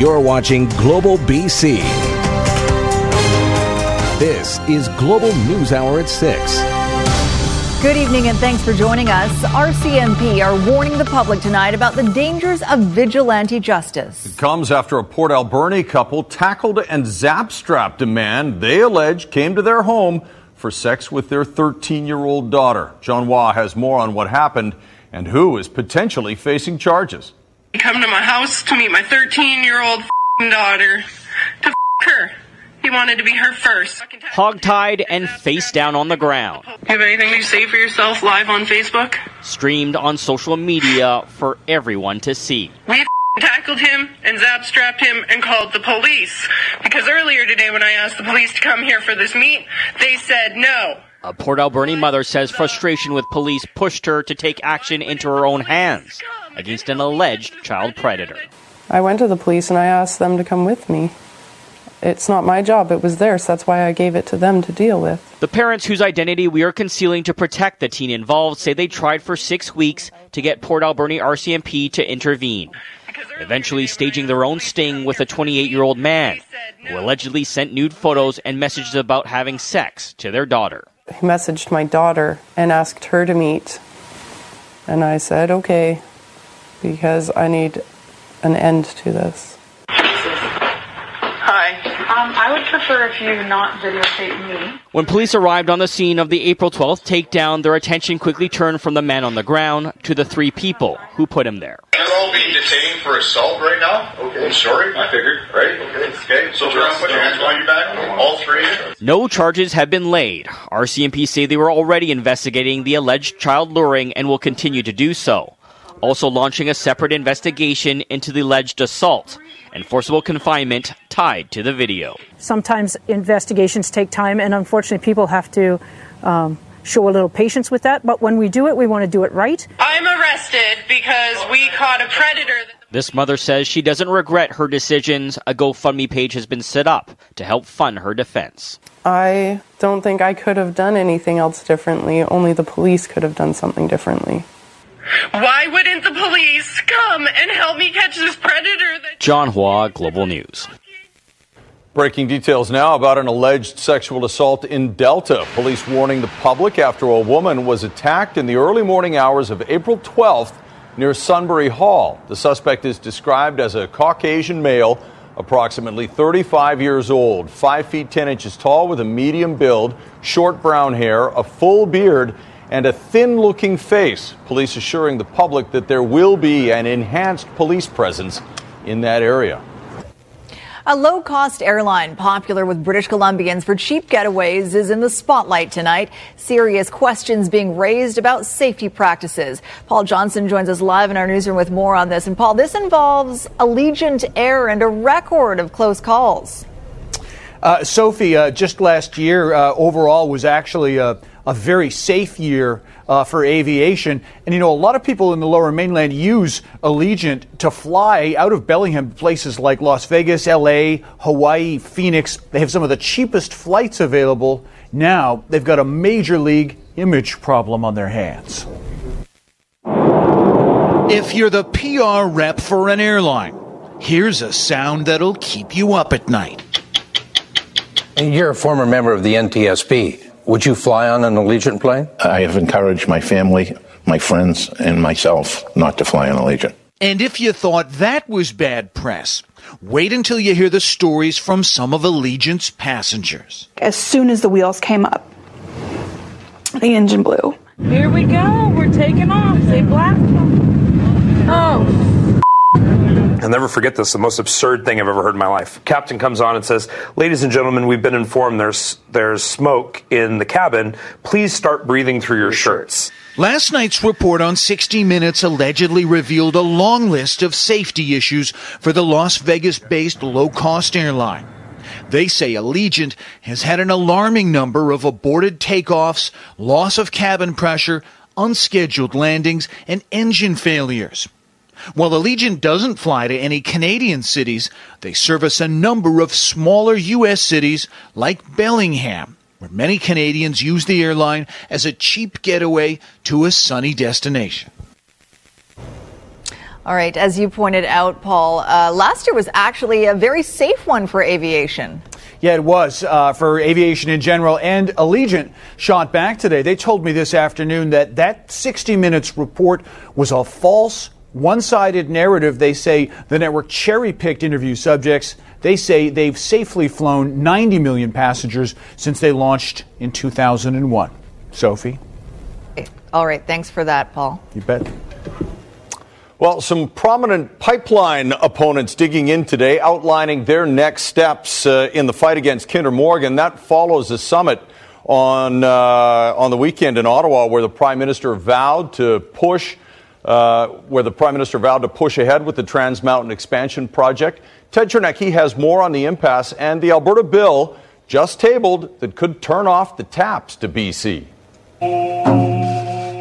You're watching Global BC. This is Global News Hour at 6. Good evening and thanks for joining us. RCMP are warning the public tonight about the dangers of vigilante justice. It comes after a Port Alberni couple tackled and zap-strapped a man they allege came to their home for sex with their 13 year old daughter. John Hua has more on what happened and who is potentially facing charges. Come to my house to meet my 13 year old daughter to f- her. He wanted to be her first. Hogtied and face down on the ground. You have anything to say for yourself live on Facebook? Streamed on social media for everyone to see. We tackled him and zap strapped him and called the police. Because earlier today, when I asked the police to come here for this meet, they said no. A Port Alberni mother says frustration with police pushed her to take action into her own hands against an alleged child predator. I went to the police and I asked them to come with me. It's not my job, it was theirs. That's why I gave it to them to deal with. The parents whose identity we are concealing to protect the teen involved say they tried for six weeks to get Port Alberni RCMP to intervene, eventually staging their own sting with a 28 year old man who allegedly sent nude photos and messages about having sex to their daughter. He messaged my daughter and asked her to meet. And I said, okay, because I need an end to this. Hi. Um, I would prefer if you not videotape me. When police arrived on the scene of the April 12th takedown, their attention quickly turned from the man on the ground to the three people who put him there. You're all being detained for assault right now? Okay. I'm sorry. I figured. Right? Okay. Okay. So turn around, put your hands behind your back. All three. No charges have been laid. RCMP say they were already investigating the alleged child luring and will continue to do so. Also launching a separate investigation into the alleged assault and forcible confinement tied to the video. Sometimes investigations take time, and unfortunately, people have to um, show a little patience with that. But when we do it, we want to do it right. I'm arrested because we caught a predator. This mother says she doesn't regret her decisions. A GoFundMe page has been set up to help fund her defense. I don't think I could have done anything else differently. Only the police could have done something differently. Why wouldn't the police come and help me catch this predator? That- John Hua, Global News. Breaking details now about an alleged sexual assault in Delta. Police warning the public after a woman was attacked in the early morning hours of April 12th near Sunbury Hall. The suspect is described as a Caucasian male, approximately 35 years old, 5 feet 10 inches tall with a medium build, short brown hair, a full beard, and a thin looking face. Police assuring the public that there will be an enhanced police presence in that area. A low cost airline popular with British Columbians for cheap getaways is in the spotlight tonight. Serious questions being raised about safety practices. Paul Johnson joins us live in our newsroom with more on this. And Paul, this involves Allegiant Air and a record of close calls. Uh, Sophie, uh, just last year, uh, overall was actually a, a very safe year uh, for aviation. And you know, a lot of people in the lower mainland use Allegiant to fly out of Bellingham, places like Las Vegas, LA, Hawaii, Phoenix. They have some of the cheapest flights available. Now they've got a major league image problem on their hands. If you're the PR rep for an airline, here's a sound that'll keep you up at night. You're a former member of the NTSB. Would you fly on an Allegiant plane? I have encouraged my family, my friends, and myself not to fly on Allegiant. And if you thought that was bad press, wait until you hear the stories from some of Allegiant's passengers. As soon as the wheels came up, the engine blew. Here we go. We're taking off. Say black. Oh. I'll never forget this, the most absurd thing I've ever heard in my life. Captain comes on and says, Ladies and gentlemen, we've been informed there's, there's smoke in the cabin. Please start breathing through your shirts. Last night's report on 60 Minutes allegedly revealed a long list of safety issues for the Las Vegas based low cost airline. They say Allegiant has had an alarming number of aborted takeoffs, loss of cabin pressure, unscheduled landings, and engine failures. While Allegiant doesn't fly to any Canadian cities, they service a number of smaller U.S. cities like Bellingham, where many Canadians use the airline as a cheap getaway to a sunny destination. All All right, as you pointed out, Paul, uh, last year was actually a very safe one for aviation. Yeah, it was uh, for aviation in general. And Allegiant shot back today. They told me this afternoon that that 60 Minutes report was a false, one sided narrative. They say the network cherry picked interview subjects. They say they've safely flown 90 million passengers since they launched in 2001. Sophie? All right, thanks for that, Paul. You bet. Well, some prominent pipeline opponents digging in today, outlining their next steps uh, in the fight against Kinder Morgan. That follows a summit on uh, on the weekend in Ottawa, where the Prime Minister vowed to push, uh, where the Prime Minister vowed to push ahead with the Trans Mountain expansion project. Ted Chernecki has more on the impasse and the Alberta bill just tabled that could turn off the taps to BC.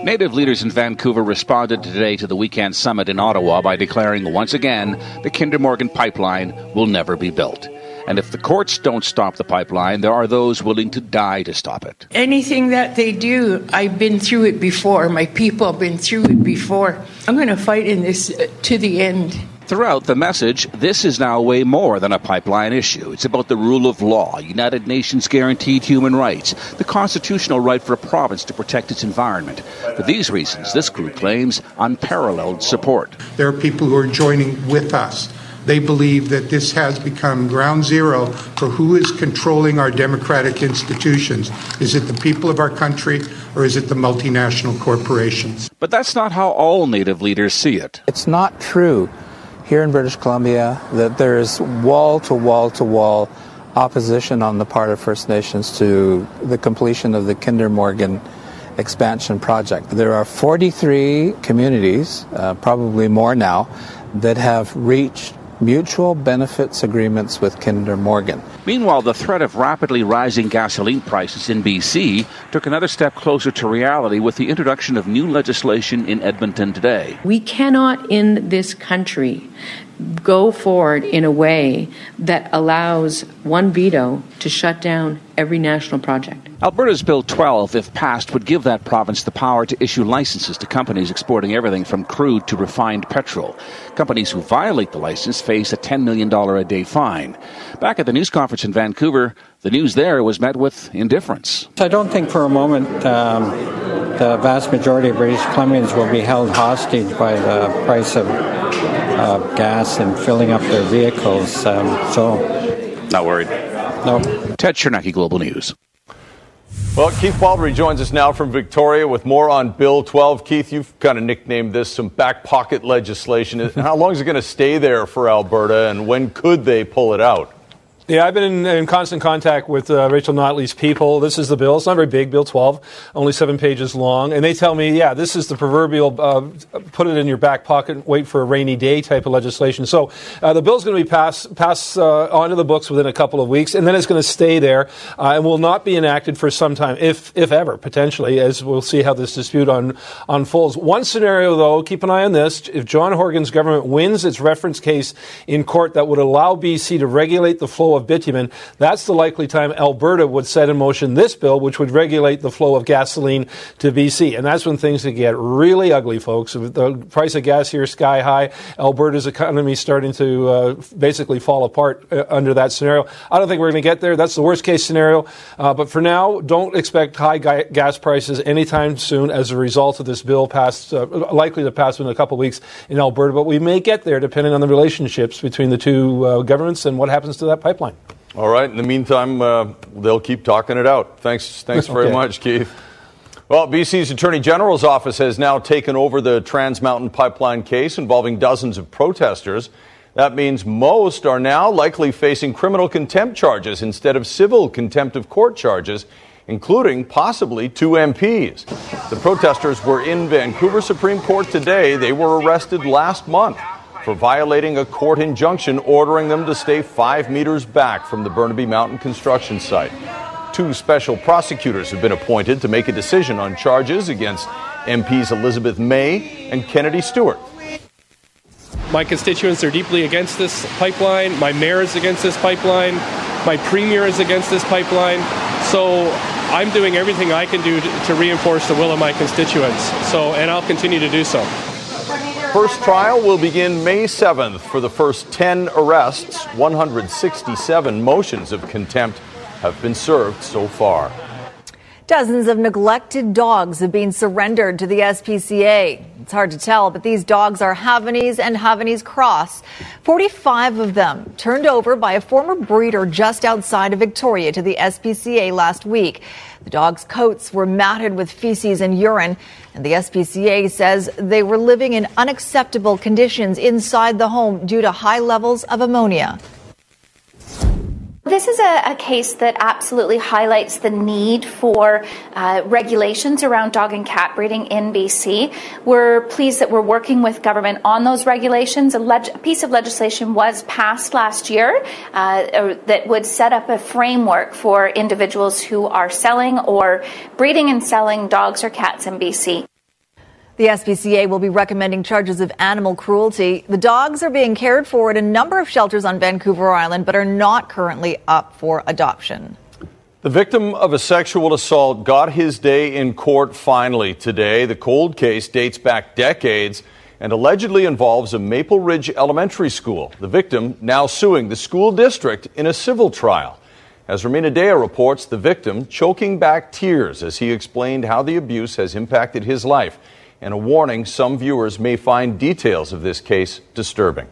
Native leaders in Vancouver responded today to the weekend summit in Ottawa by declaring once again the Kinder Morgan pipeline will never be built. And if the courts don't stop the pipeline, there are those willing to die to stop it. Anything that they do, I've been through it before. My people have been through it before. I'm going to fight in this uh, to the end. Throughout the message, this is now way more than a pipeline issue. It's about the rule of law, United Nations guaranteed human rights, the constitutional right for a province to protect its environment. For these reasons, this group claims unparalleled support. There are people who are joining with us. They believe that this has become ground zero for who is controlling our democratic institutions. Is it the people of our country or is it the multinational corporations? But that's not how all Native leaders see it. It's not true here in British Columbia that there is wall to wall to wall opposition on the part of First Nations to the completion of the Kinder Morgan expansion project. There are 43 communities, uh, probably more now, that have reached mutual benefits agreements with Kinder Morgan. Meanwhile, the threat of rapidly rising gasoline prices in BC took another step closer to reality with the introduction of new legislation in Edmonton today. We cannot in this country go forward in a way that allows one veto to shut down every national project. Alberta's Bill 12, if passed, would give that province the power to issue licenses to companies exporting everything from crude to refined petrol. Companies who violate the license face a $10 million a day fine. Back at the news conference in Vancouver, the news there was met with indifference. I don't think for a moment um, the vast majority of British Columbians will be held hostage by the price of uh, gas and filling up their vehicles. Um, so, not worried. No. Ted Chernecki, Global News. Well, Keith Baldrey joins us now from Victoria with more on Bill 12. Keith, you've kind of nicknamed this some back pocket legislation. How long is it going to stay there for Alberta, and when could they pull it out? Yeah, I've been in, in constant contact with uh, Rachel Notley's people. This is the bill. It's not very big, Bill 12, only seven pages long. And they tell me, yeah, this is the proverbial uh, put it in your back pocket, wait for a rainy day type of legislation. So uh, the bill's going to be passed, passed uh, onto the books within a couple of weeks, and then it's going to stay there uh, and will not be enacted for some time, if, if ever, potentially, as we'll see how this dispute on, unfolds. One scenario, though, keep an eye on this. If John Horgan's government wins its reference case in court that would allow BC to regulate the flow of bitumen, that's the likely time Alberta would set in motion this bill, which would regulate the flow of gasoline to BC. And that's when things could get really ugly, folks. The price of gas here is sky high. Alberta's economy is starting to uh, basically fall apart uh, under that scenario. I don't think we're going to get there. That's the worst case scenario. Uh, but for now, don't expect high ga- gas prices anytime soon as a result of this bill passed, uh, likely to pass in a couple of weeks in Alberta. But we may get there depending on the relationships between the two uh, governments and what happens to that pipeline. All right. In the meantime, uh, they'll keep talking it out. Thanks, thanks very Okay. much, Keith. Well, BC's Attorney General's office has now taken over the Trans Mountain Pipeline case involving dozens of protesters. That means most are now likely facing criminal contempt charges instead of civil contempt of court charges, including possibly two MPs. The protesters were in Vancouver Supreme Court today. They were arrested last month for violating a court injunction ordering them to stay five meters back from the Burnaby Mountain construction site. Two special prosecutors have been appointed to make a decision on charges against MPs Elizabeth May and Kennedy Stewart. My constituents are deeply against this pipeline. My mayor is against this pipeline. My premier is against this pipeline. So I'm doing everything I can do to, to reinforce the will of my constituents. So, and I'll continue to do so. First trial will begin May 7th for the first 10 arrests. 167 motions of contempt have been served so far. Dozens of neglected dogs have been surrendered to the SPCA. It's hard to tell, but these dogs are Havanese and Havanese Cross. 45 of them turned over by a former breeder just outside of Victoria to the SPCA last week. The dogs' coats were matted with feces and urine, and the SPCA says they were living in unacceptable conditions inside the home due to high levels of ammonia. This is a, a, case that absolutely highlights the need for uh, regulations around dog and cat breeding in BC. We're pleased that we're working with government on those regulations. A, leg- a piece of legislation was passed last year uh, that would set up a framework for individuals who are selling or breeding and selling dogs or cats in BC. The SPCA will be recommending charges of animal cruelty. The dogs are being cared for at a number of shelters on Vancouver Island, but are not currently up for adoption. The victim of a sexual assault got his day in court finally today. The cold case dates back decades and allegedly involves a Maple Ridge elementary school. The victim now suing the school district in a civil trial. As Rumina Daya reports, the victim choking back tears as he explained how the abuse has impacted his life and a warning some viewers may find details of this case disturbing.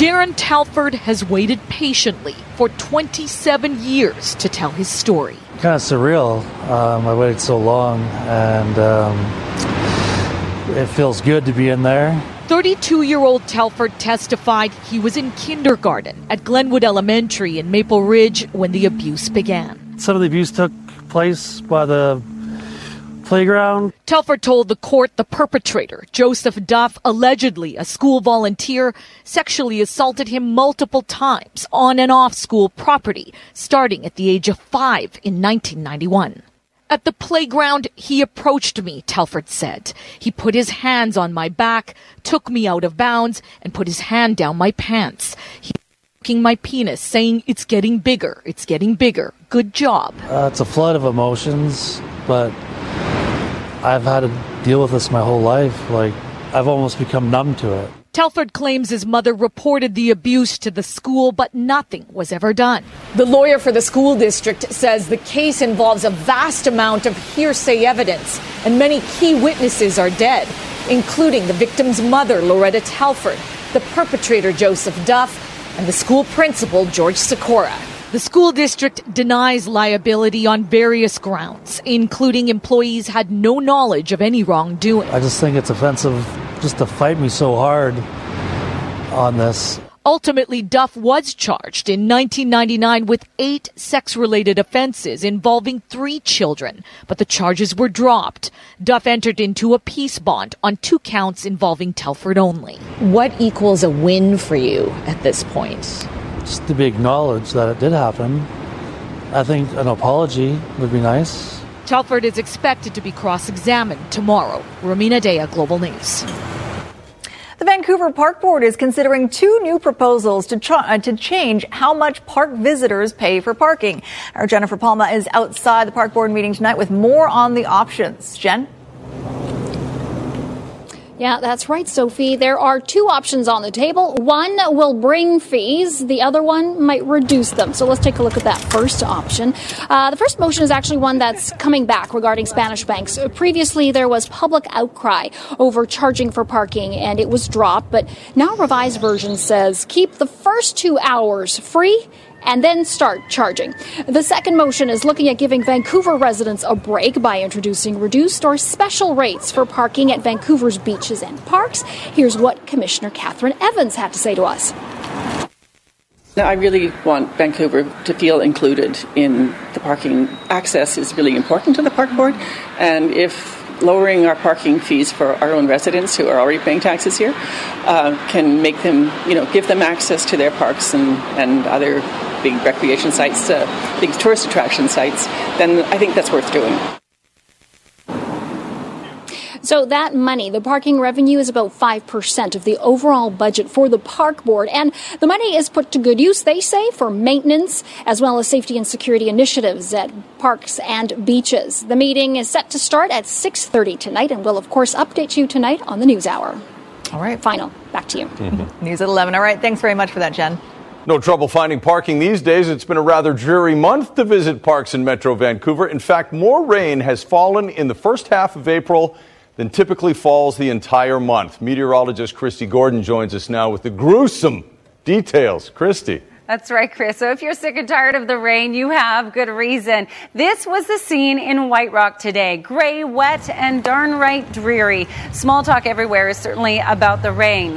Darren Telford has waited patiently for 27 years to tell his story. Kind of surreal. Um, I waited so long, and um, it feels good to be in there. 32 year old Telford testified he was in kindergarten at Glenwood Elementary in Maple Ridge when the abuse began. Some of the abuse took place by the playground. Telford told the court the perpetrator, Joseph Duff, allegedly a school volunteer, sexually assaulted him multiple times on and off school property, starting at the age of five in 1991. At the playground, he approached me, Telford said. He put his hands on my back, took me out of bounds, and put his hand down my pants. He my penis, saying, It's getting bigger, it's getting bigger. Good job. Uh, it's a flood of emotions, but I've had to deal with this my whole life. Like, I've almost become numb to it. Telford claims his mother reported the abuse to the school, but nothing was ever done. The lawyer for the school district says the case involves a vast amount of hearsay evidence, and many key witnesses are dead, including the victim's mother, Loretta Telford, the perpetrator, Joseph Duff, and the school principal, George Sikora. The school district denies liability on various grounds, including employees had no knowledge of any wrongdoing. I just think it's offensive just to fight me so hard on this. Ultimately, Duff was charged in 1999 with eight sex related offenses involving three children, but the charges were dropped. Duff entered into a peace bond on two counts involving Telford only. What equals a win for you at this point? Just to be acknowledged that it did happen. I think an apology would be nice. Telford is expected to be cross examined tomorrow. Rumina Daya, Global News. The Vancouver Park Board is considering two new proposals to, ch- uh, to change how much park visitors pay for parking. Our Jennifer Palma is outside the Park Board meeting tonight with more on the options. Jen? Yeah, that's right, Sophie. There are two options on the table. One will bring fees, the other one might reduce them. So let's take a look at that first option. Uh, the first motion is actually one that's coming back regarding Spanish banks. Previously, there was public outcry over charging for parking, and it was dropped, but now a revised version says keep the first two hours free and then start charging. The second motion is looking at giving Vancouver residents a break by introducing reduced or special rates for parking at Vancouver's beaches and parks. Here's what Commissioner Catherine Evans had to say to us. I really want Vancouver to feel included in the parking. Access is really important to the park board, and if lowering our parking fees for our own residents who are already paying taxes here uh, can make them, you know, give them access to their parks and, and other big recreation sites, uh, big tourist attraction sites, then I think that's worth doing. So that money, the parking revenue is about 5% of the overall budget for the park board. And the money is put to good use, they say, for maintenance as well as safety and security initiatives at parks and beaches. The meeting is set to start at 6.30 tonight and we'll of course update you tonight on the news hour. All right. Final. Back to you. Mm-hmm. News at 11. All right. Thanks very much for that, Jen. No trouble finding parking these days. It's been a rather dreary month to visit parks in Metro Vancouver. In fact, more rain has fallen in the first half of April than typically falls the entire month. Meteorologist Kristi Gordon joins us now with the gruesome details. Kristi. That's right, Chris. So if you're sick and tired of the rain, you have good reason. This was the scene in White Rock today. Gray, wet, and darn right dreary. Small talk everywhere is certainly about the rain.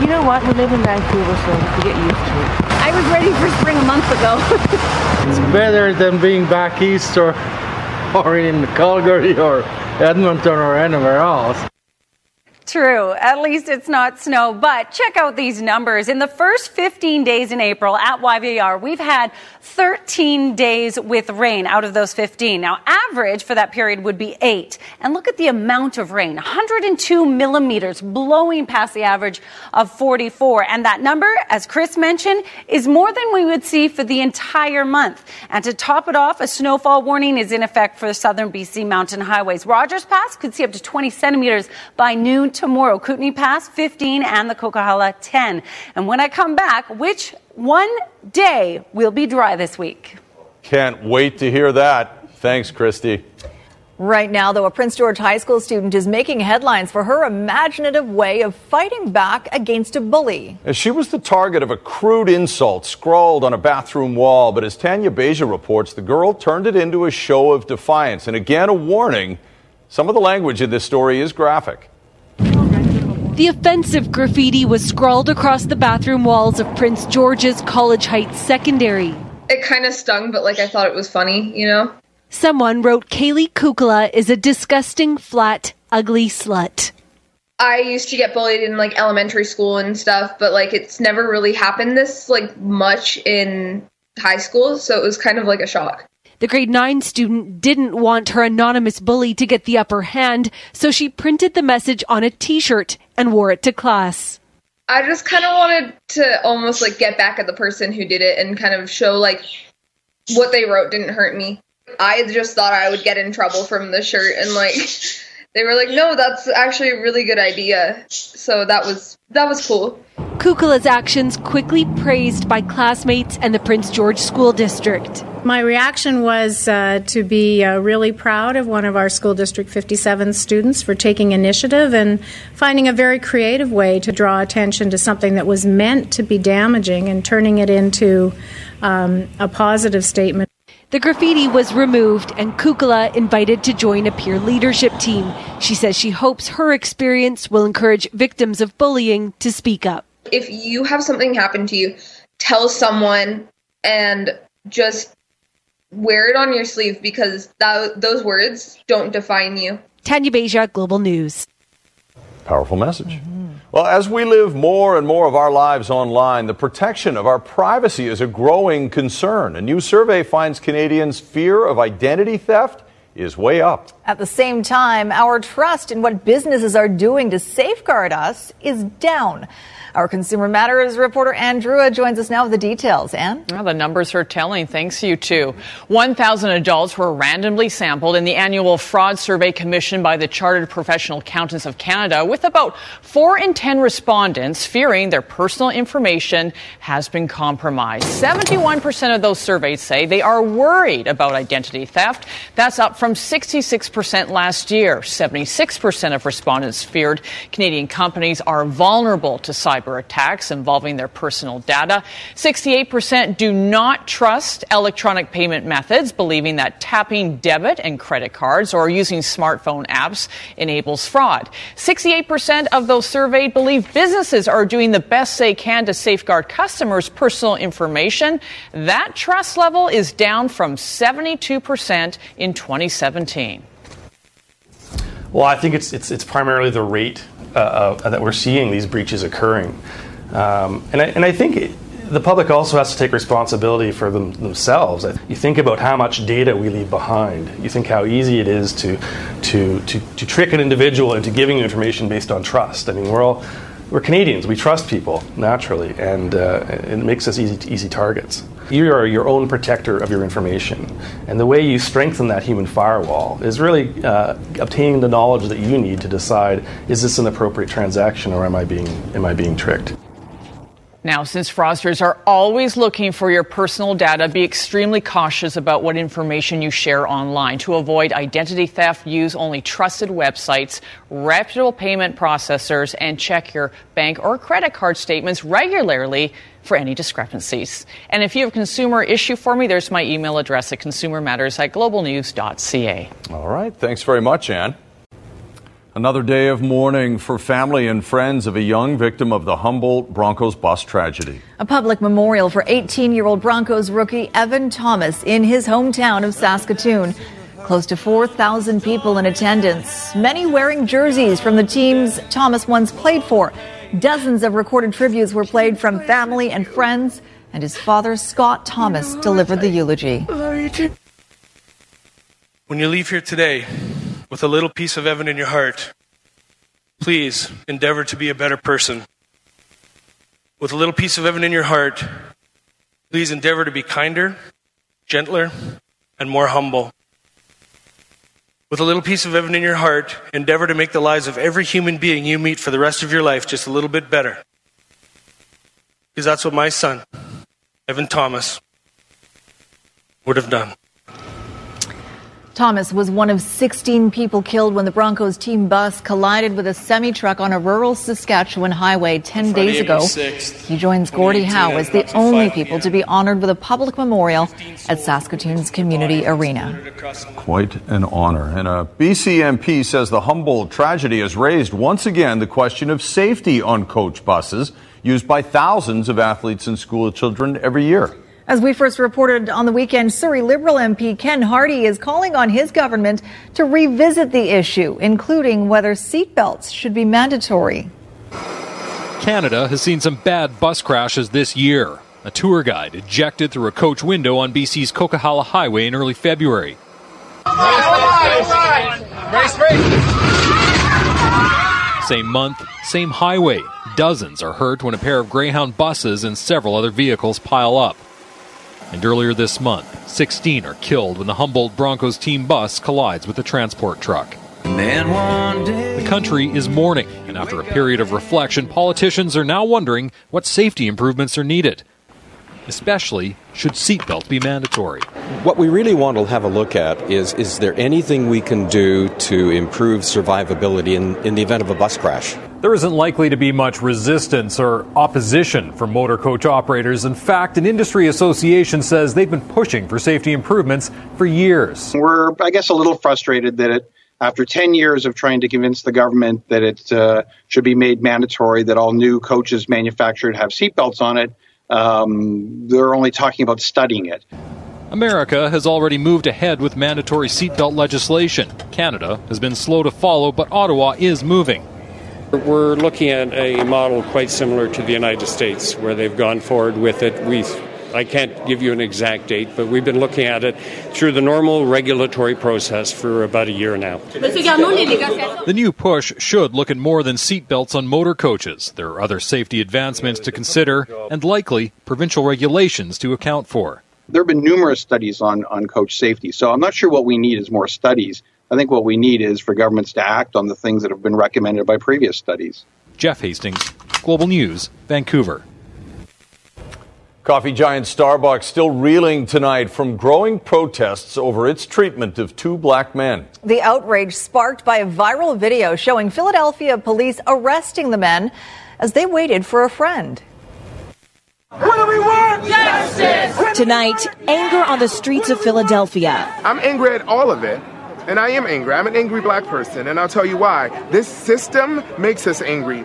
You know what? We live in Vancouver, so we get used to it. I was ready for spring a month ago. it's better than being back east or, or in Calgary or Edmonton or anywhere else. True. At least it's not snow. But check out these numbers. In the first 15 days in April at YVR, we've had 13 days with rain out of those 15. Now, average for that period would be eight. And look at the amount of rain 102 millimeters, blowing past the average of 44. And that number, as Chris mentioned, is more than we would see for the entire month. And to top it off, a snowfall warning is in effect for the southern BC mountain highways. Rogers Pass could see up to 20 centimeters by noon tomorrow. Kootenay Pass 15 and the Coquihalla 10. And when I come back, which one day will be dry this week? Can't wait to hear that. Thanks, Kristi. Right now, though, a Prince George High School student is making headlines for her imaginative way of fighting back against a bully. She was the target of a crude insult scrawled on a bathroom wall, but as Tanya Beja reports, the girl turned it into a show of defiance. And again, a warning some of the language in this story is graphic. The offensive graffiti was scrawled across the bathroom walls of Prince George's College Heights Secondary. It kind of stung, but like I thought it was funny, you know? Someone wrote Kaylee Kukla is a disgusting, flat, ugly slut. I used to get bullied in like elementary school and stuff, but like it's never really happened this like much in high school, so it was kind of like a shock. The grade 9 student didn't want her anonymous bully to get the upper hand, so she printed the message on a t shirt and wore it to class. I just kind of wanted to almost like get back at the person who did it and kind of show like what they wrote didn't hurt me. I just thought I would get in trouble from the shirt and like they were like, "No, that's actually a really good idea." So that was that was cool. Kukla's actions quickly praised by classmates and the Prince George School District. My reaction was uh, to be uh, really proud of one of our School District 57 students for taking initiative and finding a very creative way to draw attention to something that was meant to be damaging and turning it into um, a positive statement. The graffiti was removed and Kukla invited to join a peer leadership team. She says she hopes her experience will encourage victims of bullying to speak up. If you have something happen to you, tell someone and just wear it on your sleeve because that, those words don't define you. Tanya Beja, Global News. Powerful message. Mm-hmm. Well, as we live more and more of our lives online, the protection of our privacy is a growing concern. A new survey finds Canadians' fear of identity theft is way up. At the same time, our trust in what businesses are doing to safeguard us is down. Our Consumer Matters reporter Anne Drewa joins us now with the details. Anne? Well, the numbers are telling, thanks you too. 1,000 adults were randomly sampled in the annual fraud survey commissioned by the Chartered Professional Accountants of Canada, with about 4 in 10 respondents fearing their personal information has been compromised. 71% of those surveyed say they are worried about identity theft. That's up from 66% last year. 76% of respondents feared Canadian companies are vulnerable to cyber cyber attacks involving their personal data. 68% do not trust electronic payment methods, believing that tapping debit and credit cards or using smartphone apps enables fraud. 68% of those surveyed believe businesses are doing the best they can to safeguard customers' personal information. That trust level is down from 72% in 2017. Well, I think it's, it's, it's primarily the rate uh, uh, that we're seeing these breaches occurring. Um, and, I, and I think it, the public also has to take responsibility for them, themselves. You think about how much data we leave behind. You think how easy it is to, to, to, to trick an individual into giving you information based on trust. I mean, we're all we're Canadians. We trust people naturally, and uh, it makes us easy easy targets. You are your own protector of your information. And the way you strengthen that human firewall is really uh, obtaining the knowledge that you need to decide is this an appropriate transaction or am I being, am I being tricked? Now, since fraudsters are always looking for your personal data, be extremely cautious about what information you share online. To avoid identity theft, use only trusted websites, reputable payment processors, and check your bank or credit card statements regularly for any discrepancies. And if you have a consumer issue for me, there's my email address at consumermatters at globalnews.ca. All right. Thanks very much, Anne. Another day of mourning for family and friends of a young victim of the Humboldt Broncos bus tragedy. A public memorial for 18 year old Broncos rookie Evan Thomas in his hometown of Saskatoon. Close to 4,000 people in attendance, many wearing jerseys from the teams Thomas once played for. Dozens of recorded tributes were played from family and friends, and his father, Scott Thomas, delivered the eulogy. When you leave here today, with a little piece of Evan in your heart, please endeavor to be a better person. With a little piece of Evan in your heart, please endeavor to be kinder, gentler, and more humble. With a little piece of Evan in your heart, endeavor to make the lives of every human being you meet for the rest of your life just a little bit better. Because that's what my son, Evan Thomas, would have done. Thomas was one of 16 people killed when the Broncos team bus collided with a semi truck on a rural Saskatchewan highway 10 days ago. He joins Gordie Howe as the only people to be honored with a public memorial at Saskatoon's Community Arena. Quite an honor. And uh, a BC MP says the Humboldt tragedy has raised once again the question of safety on coach buses used by thousands of athletes and school children every year. As we first reported on the weekend, Surrey Liberal MP Ken Hardie is calling on his government to revisit the issue, including whether seatbelts should be mandatory. Canada has seen some bad bus crashes this year. A tour guide ejected through a coach window on BC's Coquihalla Highway in early February. Same month, same highway. Dozens are hurt when a pair of Greyhound buses and several other vehicles pile up. And earlier this month, 16 are killed when the Humboldt Broncos team bus collides with a transport truck. The country is mourning, and after a period of reflection, politicians are now wondering what safety improvements are needed. Especially, should seatbelts be mandatory? What we really want to have a look at is is there anything we can do to improve survivability in, in the event of a bus crash? There isn't likely to be much resistance or opposition from motor coach operators. In fact, an industry association says they've been pushing for safety improvements for years. We're, I guess, a little frustrated that it, after 10 years of trying to convince the government that it uh, should be made mandatory that all new coaches manufactured have seatbelts on it, um, they're only talking about studying it. America has already moved ahead with mandatory seatbelt legislation. Canada has been slow to follow, but Ottawa is moving. We're looking at a model quite similar to the United States, where they've gone forward with it. We, I can't give you an exact date, but we've been looking at it through the normal regulatory process for about a year now. The new push should look at more than seatbelts on motor coaches. There are other safety advancements to consider and likely provincial regulations to account for. There have been numerous studies on, on coach safety, so I'm not sure what we need is more studies. I think what we need is for governments to act on the things that have been recommended by previous studies. Jeff Hastings, Global News, Vancouver. Coffee giant Starbucks still reeling tonight from growing protests over its treatment of two black men. The outrage sparked by a viral video showing Philadelphia police arresting the men as they waited for a friend. What do we want? Justice! Tonight, anger on the streets of Philadelphia. I'm angry at all of it. And I am angry. I'm an angry black person, and I'll tell you why. This system makes us angry.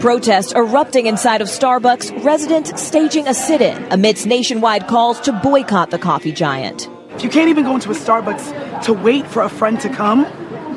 Protests erupting inside of Starbucks, residents staging a sit in amidst nationwide calls to boycott the coffee giant. If you can't even go into a Starbucks to wait for a friend to come,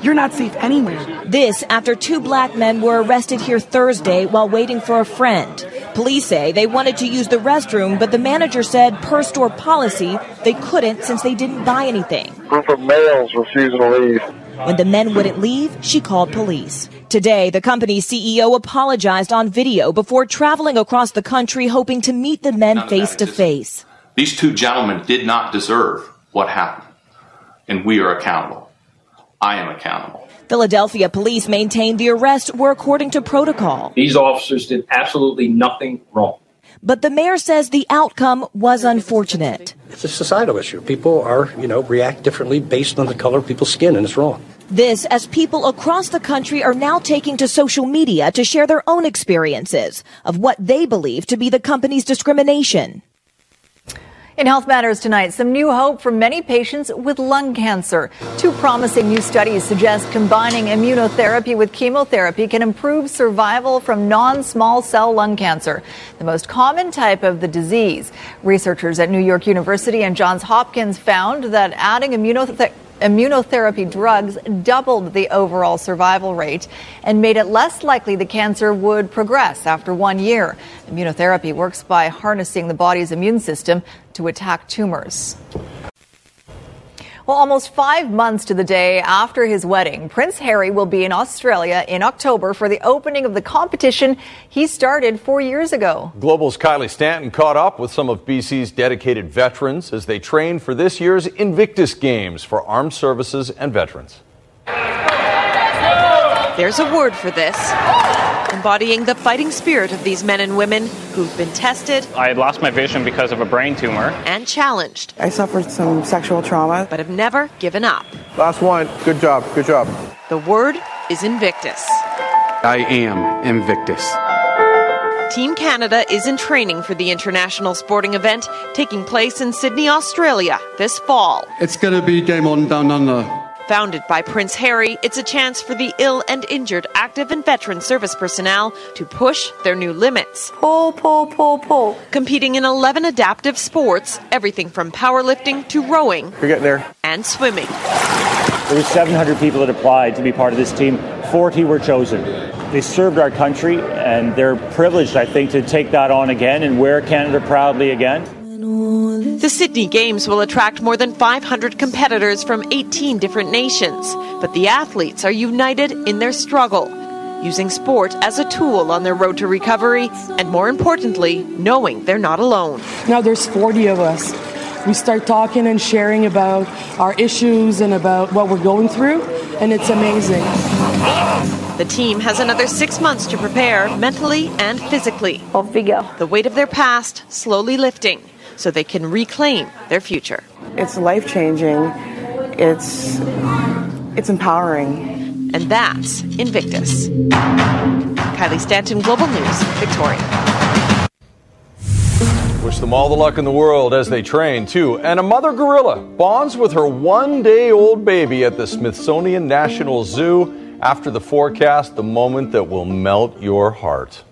you're not safe anywhere. This after two black men were arrested here Thursday while waiting for a friend. Police say they wanted to use the restroom, but the manager said, per store policy, they couldn't since they didn't buy anything. Group of males refusing to leave. When the men wouldn't leave, she called police. Today, the company's CEO apologized on video before traveling across the country hoping to meet the men face to face. These two gentlemen did not deserve what happened, and we are accountable. I am accountable. Philadelphia police maintained the arrests were according to protocol. These officers did absolutely nothing wrong. But the mayor says the outcome was unfortunate. It's a societal issue. People are, you know, react differently based on the color of people's skin, and it's wrong. This as people across the country are now taking to social media to share their own experiences of what they believe to be the company's discrimination. In Health Matters tonight, some new hope for many patients with lung cancer. Two promising new studies suggest combining immunotherapy with chemotherapy can improve survival from non small cell lung cancer, the most common type of the disease. Researchers at New York University and Johns Hopkins found that adding immunotherapy immunotherapy drugs doubled the overall survival rate and made it less likely the cancer would progress after one year. Immunotherapy works by harnessing the body's immune system to attack tumors. Well, almost five months to the day after his wedding, Prince Harry will be in Australia in October for the opening of the competition he started four years ago. Global's Kylie Stanton caught up with some of BC's dedicated veterans as they train for this year's Invictus Games for armed services and veterans. There's a word for this embodying the fighting spirit of these men and women who've been tested. I had lost my vision because of a brain tumor. And challenged. I suffered some sexual trauma. But have never given up. Last one. Good job. Good job. The word is Invictus. I am Invictus. Team Canada is in training for the international sporting event taking place in Sydney, Australia this fall. It's going to be game on down under. Founded by Prince Harry, it's a chance for the ill and injured active and veteran service personnel to push their new limits. Pull, pull, pull, pull. Competing in 11 adaptive sports, everything from powerlifting to rowing. You're getting there. And swimming. There were 700 people that applied to be part of this team. 40 were chosen. They served our country, and they're privileged, I think, to take that on again and wear Canada proudly again. The Sydney Games will attract more than 500 competitors from 18 different nations, but the athletes are united in their struggle, using sport as a tool on their road to recovery, and more importantly, knowing they're not alone. Now there's 40 of us. We start talking and sharing about our issues and about what we're going through, and it's amazing. The team has another six months to prepare mentally and physically. Off we go. The weight of their past slowly lifting so they can reclaim their future. It's life changing. It's it's empowering. And that's Invictus. Kylie Stanton, Global News, Victoria. Wish them all the luck in the world as they train, too. And a mother gorilla bonds with her one day old baby at the Smithsonian National Zoo after the forecast, the moment that will melt your heart.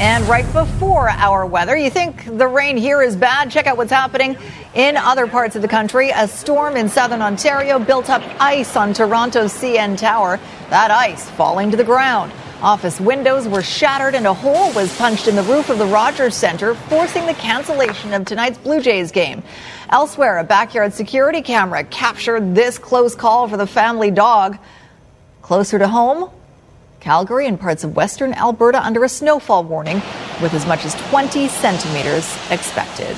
And right before our weather, you think the rain here is bad? Check out what's happening in other parts of the country. A storm in southern Ontario built up ice on Toronto's CN Tower. That ice falling to the ground. Office windows were shattered and a hole was punched in the roof of the Rogers Center, forcing the cancellation of tonight's Blue Jays game. Elsewhere, a backyard security camera captured this close call for the family dog. Closer to home, Calgary and parts of western Alberta under a snowfall warning with as much as 20 centimeters expected.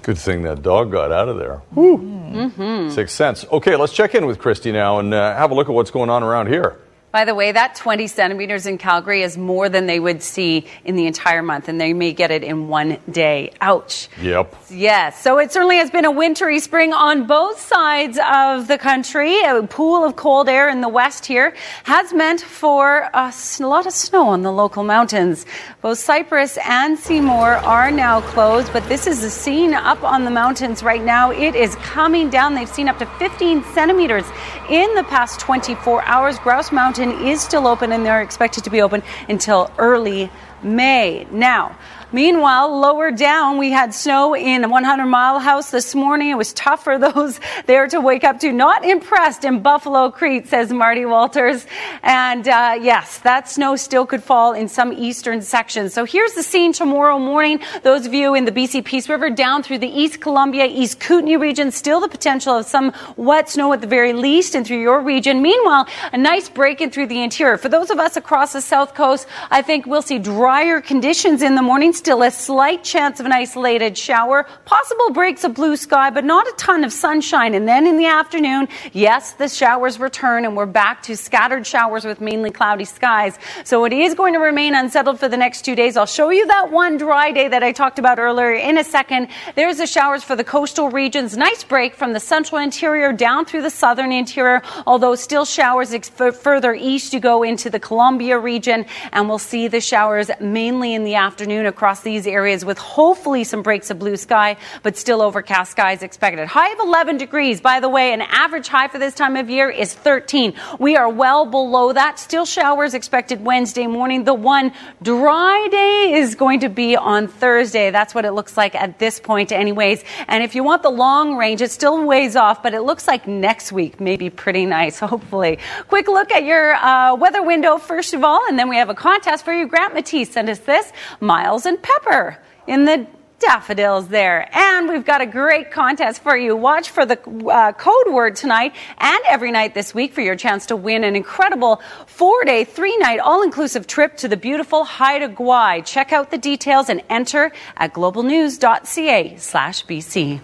Good thing that dog got out of there. Woo. Mm-hmm. Six cents. Okay, let's check in with Kristi now and uh, have a look at what's going on around here. By the way, that 20 centimeters in Calgary is more than they would see in the entire month, and they may get it in one day. Ouch. Yep. Yes. So it certainly has been a wintry spring on both sides of the country. A pool of cold air in the west here has meant for a lot of snow on the local mountains. Both Cypress and Seymour are now closed, but this is the scene up on the mountains right now. It is coming down. They've seen up to 15 centimeters in the past 24 hours. Grouse Mountain is still open and they're expected to be open until early May. Now, Meanwhile, lower down, we had snow in 100 Mile House this morning. It was tough for those there to wake up to. Not impressed in Buffalo Creek, says Marty Walters. And uh, yes, that snow still could fall in some eastern sections. So here's the scene tomorrow morning. Those of you in the BC Peace River down through the East Columbia, East Kootenay region, still the potential of some wet snow at the very least and through your region. Meanwhile, a nice break in through the interior. For those of us across the south coast, I think we'll see drier conditions in the morning Still a slight chance of an isolated shower, possible breaks of blue sky, but not a ton of sunshine. And then in the afternoon, yes, the showers return and we're back to scattered showers with mainly cloudy skies. So it is going to remain unsettled for the next two days. I'll show you that one dry day that I talked about earlier in a second. There's the showers for the coastal regions. Nice break from the central interior down through the southern interior, although still showers ex- further east you go into the Columbia region and we'll see the showers mainly in the afternoon across across these areas with hopefully some breaks of blue sky, but still overcast skies expected. High of 11 degrees. By the way, an average high for this time of year is 13. We are well below that. Still showers expected Wednesday morning. The one dry day is going to be on Thursday. That's what it looks like at this point, anyways. And if you want the long range, it's still ways off, but it looks like next week may be pretty nice, hopefully. Quick look at your uh, weather window, first of all, and then we have a contest for you. Grant Matisse sent us this. Miles and pepper in the daffodils there. And we've got a great contest for you. Watch for the uh, code word tonight and every night this week for your chance to win an incredible four day, three night, all inclusive trip to the beautiful Haida Gwaii. Check out the details and enter at globalnews.ca slash BC.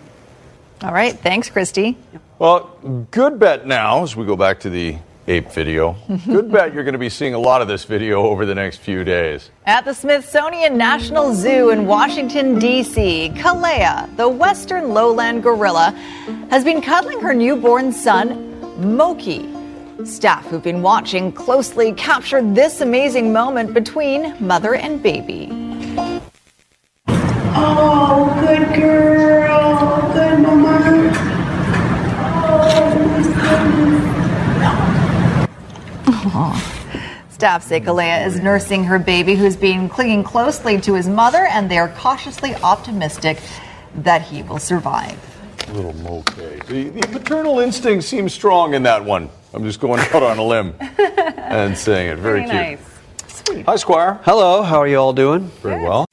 All right. Thanks, Kristi. Well, good bet now as we go back to the ape video. Good bet you're going to be seeing a lot of this video over the next few days. At the Smithsonian National Zoo in Washington, D.C., Kalea, the western lowland gorilla, has been cuddling her newborn son, Moke. Staff who've been watching closely captured this amazing moment between mother and baby. Oh, good girl. Staff say Kalea is nursing her baby, who's been clinging closely to his mother, and they are cautiously optimistic that he will survive. Little Moke. The, the maternal instinct seems strong in that one. I'm just going out on a limb and saying it. Very, Very cute. nice. Sweet. Hi, Squire. Hello, how are you all doing? Very well.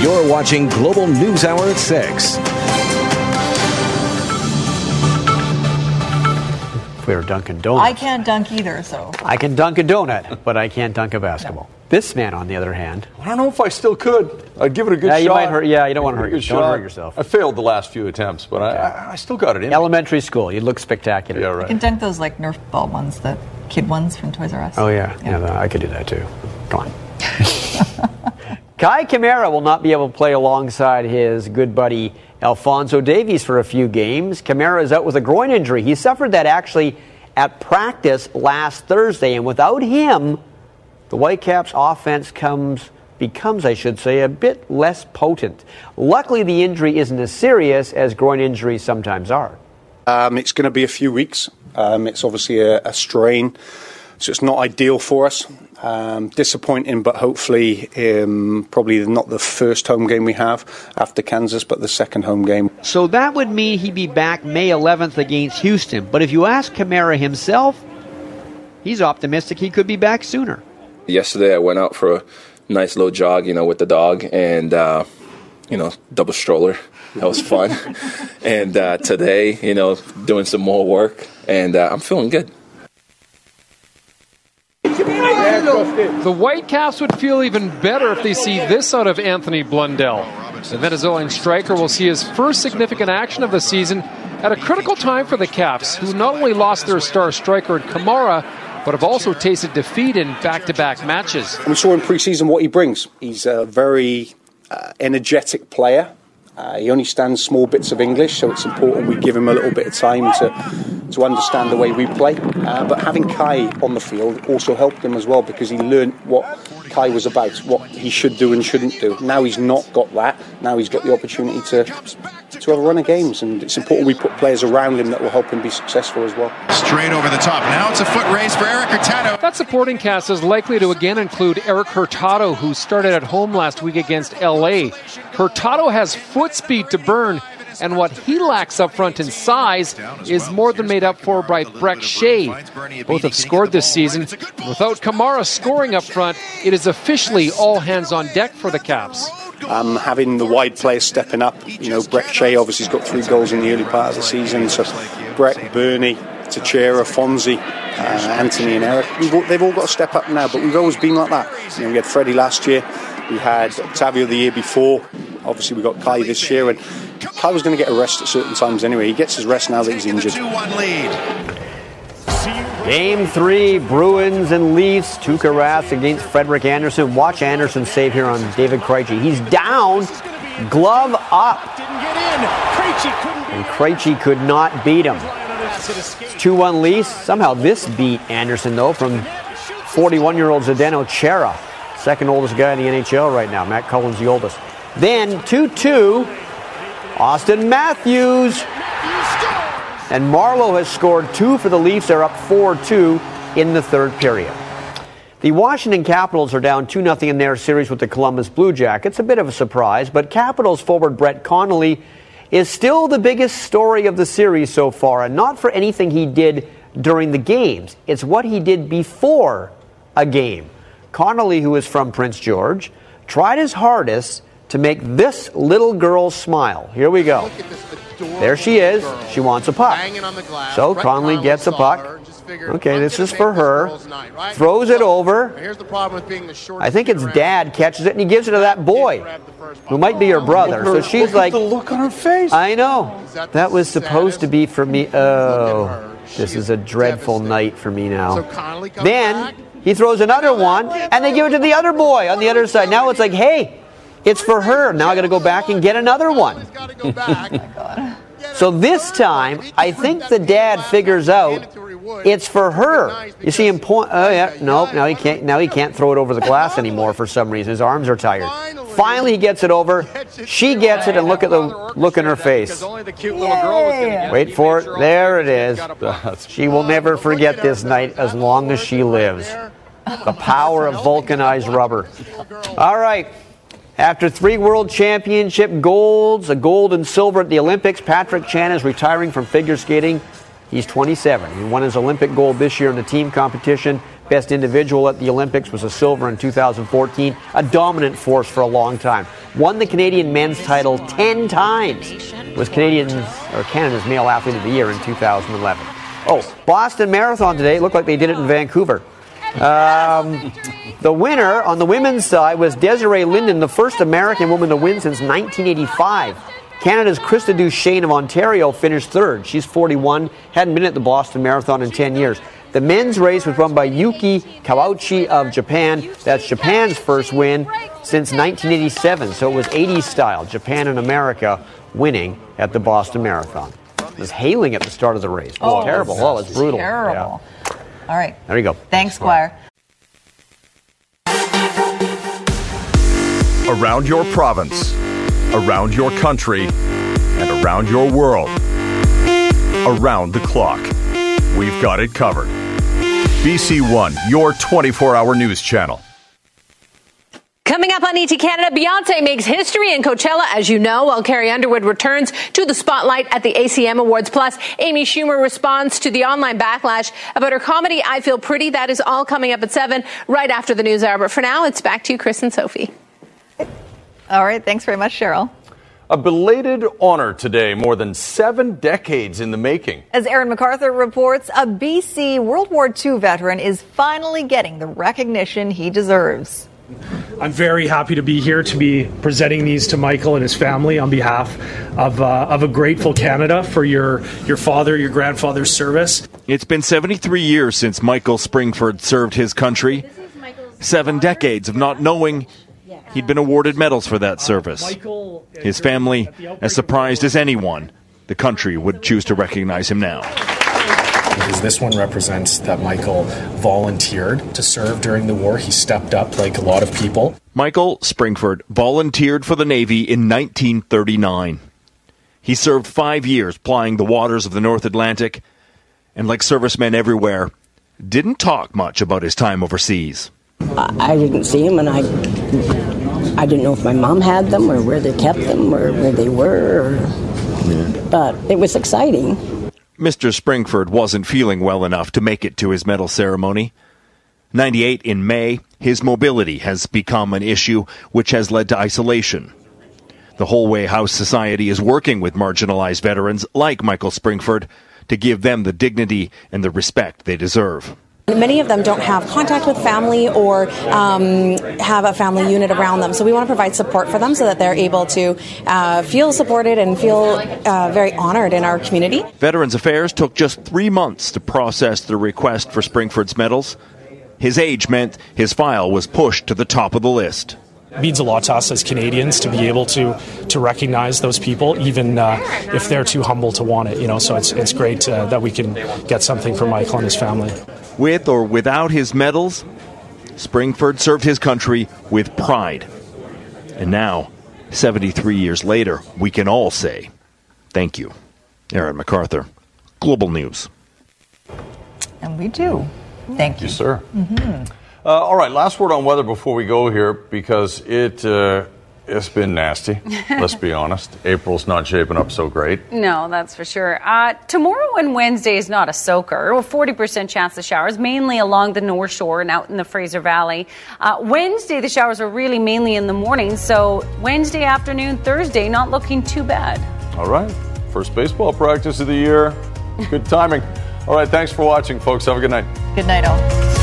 You're watching Global News Hour at 6. Dunkin' Donuts. I can't dunk either, so. I can dunk a donut, but I can't dunk a basketball. This man, on the other hand, I don't know if I still could. I'd give it a good Yeah, shot. you might hurt- yeah, you don't wanna Give it a hurt- good don't hurt yourself. I failed the last few attempts, but I, I, I still got it in. me. elementary school, you look spectacular. Yeah, I can dunk those like Nerf ball ones, the kid ones from Toys R Us. Oh yeah, yeah, I could do that too. Come on. Kai Kamara will not be able to play alongside his good buddy Alphonso Davies for a few games. Kamara is out with a groin injury. He suffered that actually at practice last Thursday, and without him, the Whitecaps offense comes becomes, I should say, a bit less potent. Luckily, the injury isn't as serious as groin injuries sometimes are. Um, it's going to be a few weeks. Um, it's obviously a, a strain, so it's not ideal for us. Um, disappointing, but hopefully, um, probably not the first home game we have after Kansas, but the second home game. So that would mean he'd be back May 11th against Houston. But if you ask Kamara himself, he's optimistic he could be back sooner. Yesterday, I went out for a nice little jog, you know, with the dog, and uh, you know, double stroller. That was fun. and uh, today, you know, doing some more work, and uh, I'm feeling good. The Whitecaps would feel even better if they see this out of Anthony Blondell. The Venezuelan striker will see his first significant action of the season at a critical time for the Caps, who not only lost their star striker in Kamara, but have also tasted defeat in back to back matches. We saw in pre-season what he brings. He's a very uh, energetic player. Uh, he only stands small bits of English, so it's important we give him a little bit of time to to understand the way we play. Uh, but having Kai on the field also helped him as well because he learned what Kai was about, what he should do and shouldn't do. Now he's not got that. Now he's got the opportunity to to have a run of games, and it's important we put players around him that will help him be successful as well. Straight over the top. Now it's a foot race for Erik Hurtado. That supporting cast is likely to again include Erik Hurtado, who started at home last week against LA. Hurtado has foot speed to burn and what he lacks up front in size is more than made up for by Brek Shea. Both have scored this season. Without Kamara scoring up front, it is officially all hands on deck for the Caps. Um, having the wide players stepping up, you know, Brek Shea obviously has got three goals in the early part of the season. So Brett, Bernie, Techera, Fonzie, uh, Anthony, and Erik, all, they've all got to step up now. But we've always been like that. You know, we had Freddie last year, we had Octavio the year before. Obviously, we got Kai this year, and Kai was going to get a rest at certain times anyway. He gets his rest now that he's injured. Game three, Bruins and Leafs. Tuukka Rask against Frederik Andersen. Watch Andersen save here on David Krejci. He's down, glove up. And Krejci could not beat him. 2-1 Leafs. Somehow this beat Andersen, though, from 41-year-old Zdeno Chara, Second oldest guy in the NHL right now. Matt Cullen's the oldest. Then 2-2, Auston Matthews. And Marleau has scored two for the Leafs. They're up 4 2 in the third period. The Washington Capitals are down 2 0 in their series with the Columbus Blue Jackets. A bit of a surprise, but Capitals forward Brett Connolly is still the biggest story of the series so far, and not for anything he did during the games. It's what he did before a game. Connolly, who is from Prince George, tried his hardest to make this little girl smile. Here we go. There she is. She wants a puck. So Connolly gets a puck. Okay, this is for her. Throws it over. I think it's dad catches it and he gives it to that boy, who might be her brother. So she's like, the look on her face. I know. That was supposed to be for me. Oh, this is a dreadful night for me now. Then he throws another one and they give it to the other boy on the other side. Now it's like, hey, it's for her. Now I got to go back and get another one. Oh so this time, I think the dad figures out it's for her. You see him point. Oh yeah, nope. Now he can't. Now he can't throw it over the glass anymore for some reason. His arms are tired. Finally, he gets it over. She gets it, and look at the look in her face. Wait for it. There it is. She will never forget this night as long as she lives. The power of vulcanized rubber. All right. After three world championship golds, a gold and silver at the Olympics, Patrick Chan is retiring from figure skating. He's 27. He won his Olympic gold this year in the team competition. Best individual at the Olympics was a silver in 2014. A dominant force for a long time. Won the Canadian men's title 10 times. Was Canadian or Canada's male athlete of the year in 2011. Oh, Boston Marathon today. Looked like they did it in Vancouver. Um, the winner on the women's side was Desiree Linden, the first American woman to win since 1985. Canada's Krista Duchesne of Ontario finished third. She's 41, hadn't been at the Boston Marathon in 10 years. The men's race was won by Yuki Kawauchi of Japan. That's Japan's first win since 1987, so it was 80s style. Japan and America winning at the Boston Marathon. It was hailing at the start of the race. It was Oh, terrible. Oh, it was brutal. Terrible. All right. There you go. Thanks, Squire. Around your province, around your country, and around your world. Around the clock. We've got it covered. BC One, your 24 hour news channel. Coming up on ET Canada, Beyonce makes history in Coachella, as you know, while Carrie Underwood returns to the spotlight at the ACM Awards. Plus, Amy Schumer responds to the online backlash about her comedy, I Feel Pretty. That is all coming up at 7, right after the news hour. But for now, it's back to you, Chris and Sophie. All right. Thanks very much, Cheryl. A belated honor today, more than seven decades in the making. As Aaron McArthur reports, a BC World War II veteran is finally getting the recognition he deserves. I'm very happy to be here to be presenting these to Michael and his family on behalf of, uh, of a grateful Canada for your, your father, your grandfather's service. It's been 73 years since Michael Springford served his country. Seven decades of not knowing he'd been awarded medals for that service. His family, as surprised as anyone, the country would choose to recognize him now. Because this one represents that Michael volunteered to serve during the war. He stepped up like a lot of people. Michael Springford volunteered for the Navy in 1939. He served five years plying the waters of the North Atlantic, and like servicemen everywhere, didn't talk much about his time overseas. I didn't see him, and I I didn't know if my mom had them or where they kept them or where they were. Or, But it was exciting. Mr. Springford wasn't feeling well enough to make it to his medal ceremony. 98 in May, his mobility has become an issue which has led to isolation. The Holway House Society is working with marginalized veterans like Michael Springford to give them the dignity and the respect they deserve. Many of them don't have contact with family or um, have a family unit around them. So we want to provide support for them so that they're able to uh, feel supported and feel uh, very honored in our community. Veterans Affairs took just three months to process the request for Springford's medals. His age meant his file was pushed to the top of the list. It means a lot to us as Canadians to be able to to recognize those people, even uh, if they're too humble to want it. You know, so it's it's great uh, that we can get something for Michael and his family. With or without his medals, Springford served his country with pride. And now, 73 years later, we can all say, thank you. Aaron McArthur, Global News. And we do. Thank you. Yes, sir. hmm Uh, all right, last word on weather before we go here because it uh, it's been nasty. let's be honest. April's not shaping up so great. No, that's for sure. Uh, tomorrow and Wednesday is not a soaker. A 40% chance of showers, mainly along the North Shore and out in the Fraser Valley. Uh, Wednesday, the showers are really mainly in the morning. So Wednesday afternoon, Thursday, not looking too bad. All right, first baseball practice of the year. Good timing. All right, thanks for watching, folks. Have a good night. Good night, all.